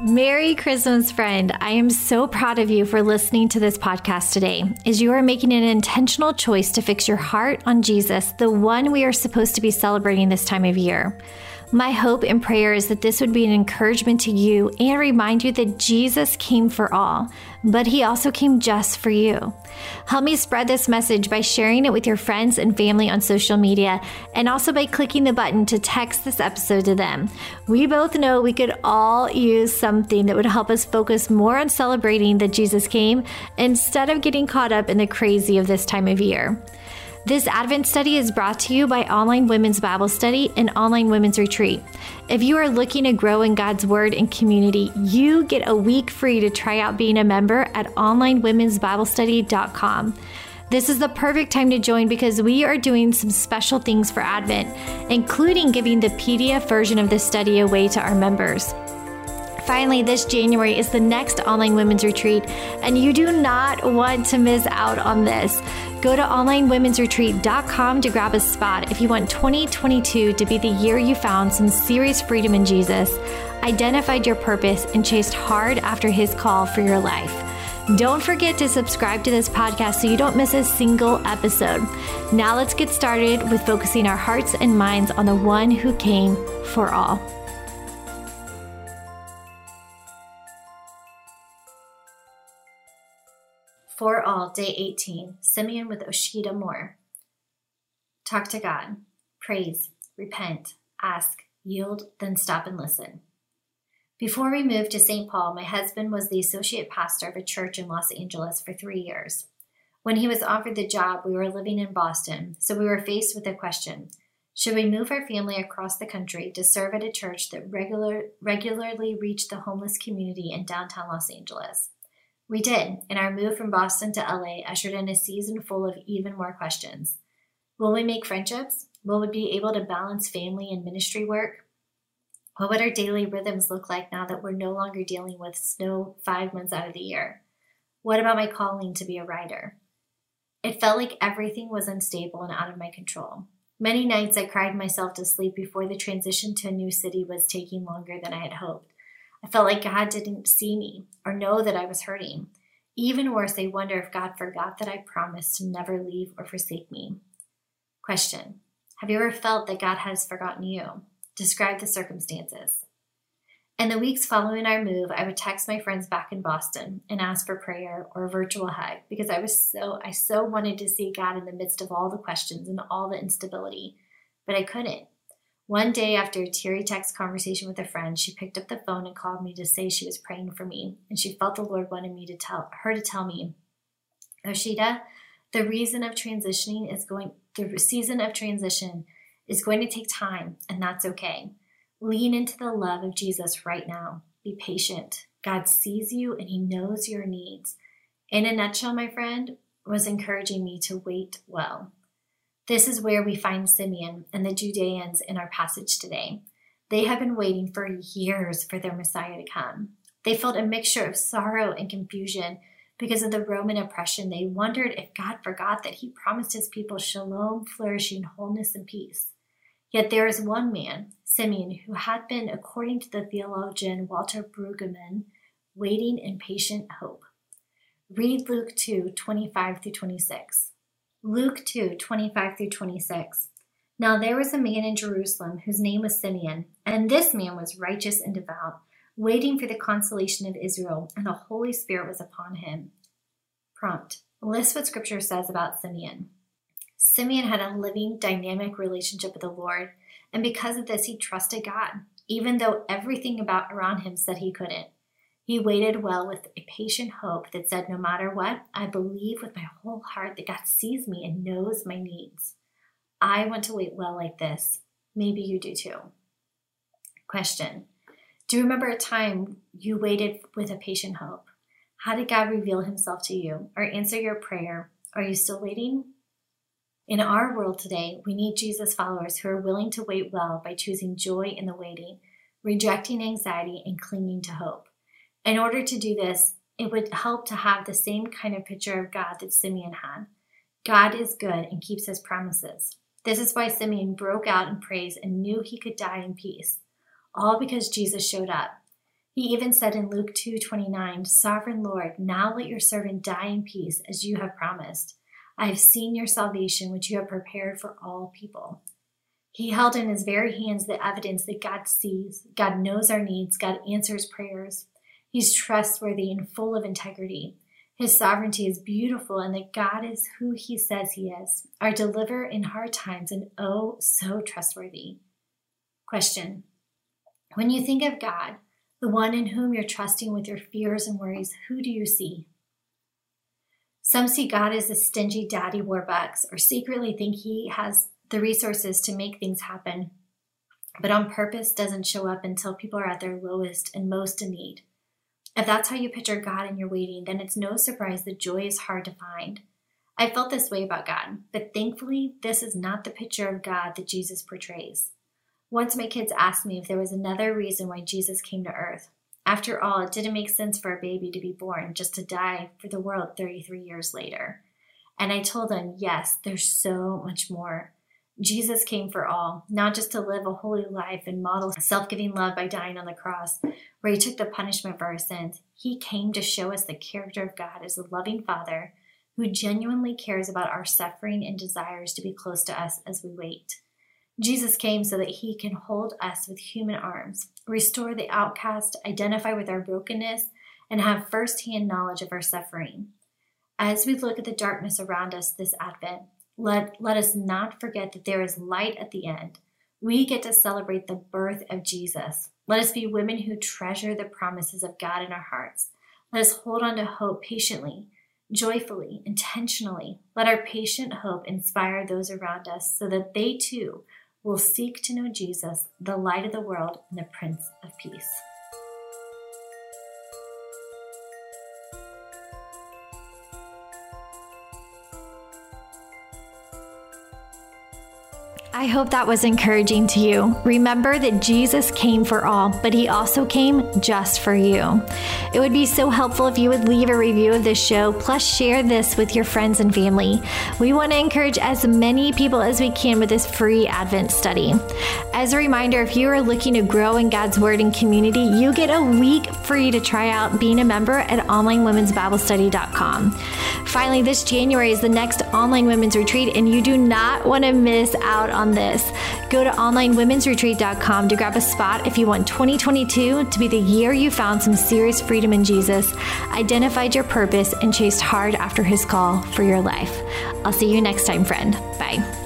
Merry Christmas, friend. I am so proud of you for listening to this podcast today, as you are making an intentional choice to fix your heart on Jesus, the one we are supposed to be celebrating this time of year. My hope and prayer is that this would be an encouragement to you and remind you that Jesus came for all, but he also came just for you. Help me spread this message by sharing it with your friends and family on social media and also by clicking the button to text this episode to them. We both know we could all use something that would help us focus more on celebrating that Jesus came instead of getting caught up in the crazy of this time of year. This Advent study is brought to you by Online Women's Bible Study and Online Women's Retreat. If you are looking to grow in God's Word and community, you get a week free to try out being a member at onlinewomensbiblestudy.com. This is the perfect time to join because we are doing some special things for Advent, including giving the PDF version of this study away to our members. Finally, this January is the next online women's retreat, and you do not want to miss out on this. Go to onlinewomensretreat.com to grab a spot if you want 2022 to be the year you found some serious freedom in Jesus, identified your purpose, and chased hard after his call for your life. Don't forget to subscribe to this podcast so you don't miss a single episode. Now let's get started with focusing our hearts and minds on the one who came for all. For All, Day 18, Simeon with Oshida Moore. Talk to God, praise, repent, ask, yield, then stop and listen. Before we moved to St. Paul, my husband was the associate pastor of a church in Los Angeles for three years. When he was offered the job, we were living in Boston, so we were faced with a question Should we move our family across the country to serve at a church that regular, regularly reached the homeless community in downtown Los Angeles? We did, and our move from Boston to LA ushered in a season full of even more questions. Will we make friendships? Will we be able to balance family and ministry work? What would our daily rhythms look like now that we're no longer dealing with snow five months out of the year? What about my calling to be a writer? It felt like everything was unstable and out of my control. Many nights I cried myself to sleep before the transition to a new city was taking longer than I had hoped. I felt like God didn't see me or know that I was hurting. Even worse, I wonder if God forgot that I promised to never leave or forsake me. Question Have you ever felt that God has forgotten you? Describe the circumstances. In the weeks following our move, I would text my friends back in Boston and ask for prayer or a virtual hug because I was so I so wanted to see God in the midst of all the questions and all the instability, but I couldn't. One day after a teary text conversation with a friend, she picked up the phone and called me to say she was praying for me, and she felt the Lord wanted me to tell her to tell me, Oshida, the reason of transitioning is going the season of transition is going to take time, and that's okay. Lean into the love of Jesus right now. Be patient. God sees you and he knows your needs. In a nutshell, my friend was encouraging me to wait well. This is where we find Simeon and the Judeans in our passage today. They have been waiting for years for their Messiah to come. They felt a mixture of sorrow and confusion because of the Roman oppression. They wondered if God forgot that he promised his people shalom, flourishing, wholeness, and peace. Yet there is one man, Simeon, who had been, according to the theologian Walter Brueggemann, waiting in patient hope. Read Luke 2 25 through 26. Luke 2 25 through 26. Now there was a man in Jerusalem whose name was Simeon, and this man was righteous and devout, waiting for the consolation of Israel, and the Holy Spirit was upon him. Prompt List what Scripture says about Simeon. Simeon had a living, dynamic relationship with the Lord, and because of this, he trusted God, even though everything about around him said he couldn't. He waited well with a patient hope that said, No matter what, I believe with my whole heart that God sees me and knows my needs. I want to wait well like this. Maybe you do too. Question Do you remember a time you waited with a patient hope? How did God reveal himself to you or answer your prayer? Are you still waiting? In our world today, we need Jesus followers who are willing to wait well by choosing joy in the waiting, rejecting anxiety, and clinging to hope. In order to do this, it would help to have the same kind of picture of God that Simeon had. God is good and keeps his promises. This is why Simeon broke out in praise and knew he could die in peace, all because Jesus showed up. He even said in Luke 2:29, "Sovereign Lord, now let your servant die in peace as you have promised. I have seen your salvation which you have prepared for all people." He held in his very hands the evidence that God sees, God knows our needs, God answers prayers. He's trustworthy and full of integrity. His sovereignty is beautiful, and that God is who He says He is, our deliverer in hard times, and oh, so trustworthy. Question When you think of God, the one in whom you're trusting with your fears and worries, who do you see? Some see God as a stingy daddy warbucks or secretly think he has the resources to make things happen, but on purpose doesn't show up until people are at their lowest and most in need. If that's how you picture God in you're waiting, then it's no surprise that joy is hard to find. I felt this way about God, but thankfully, this is not the picture of God that Jesus portrays. Once my kids asked me if there was another reason why Jesus came to earth. After all, it didn't make sense for a baby to be born just to die for the world 33 years later. And I told them, yes, there's so much more. Jesus came for all, not just to live a holy life and model self giving love by dying on the cross, where he took the punishment for our sins. He came to show us the character of God as a loving Father who genuinely cares about our suffering and desires to be close to us as we wait. Jesus came so that he can hold us with human arms, restore the outcast, identify with our brokenness, and have firsthand knowledge of our suffering. As we look at the darkness around us this Advent, let, let us not forget that there is light at the end. We get to celebrate the birth of Jesus. Let us be women who treasure the promises of God in our hearts. Let us hold on to hope patiently, joyfully, intentionally. Let our patient hope inspire those around us so that they too will seek to know Jesus, the light of the world and the Prince of Peace. I hope that was encouraging to you. Remember that Jesus came for all, but he also came just for you. It would be so helpful if you would leave a review of this show, plus share this with your friends and family. We want to encourage as many people as we can with this free Advent study. As a reminder, if you are looking to grow in God's Word and community, you get a week free to try out being a member at onlinewomen'sbiblestudy.com. Finally, this January is the next online women's retreat, and you do not want to miss out on on this. Go to onlinewomensretreat.com to grab a spot if you want 2022 to be the year you found some serious freedom in Jesus, identified your purpose, and chased hard after his call for your life. I'll see you next time, friend. Bye.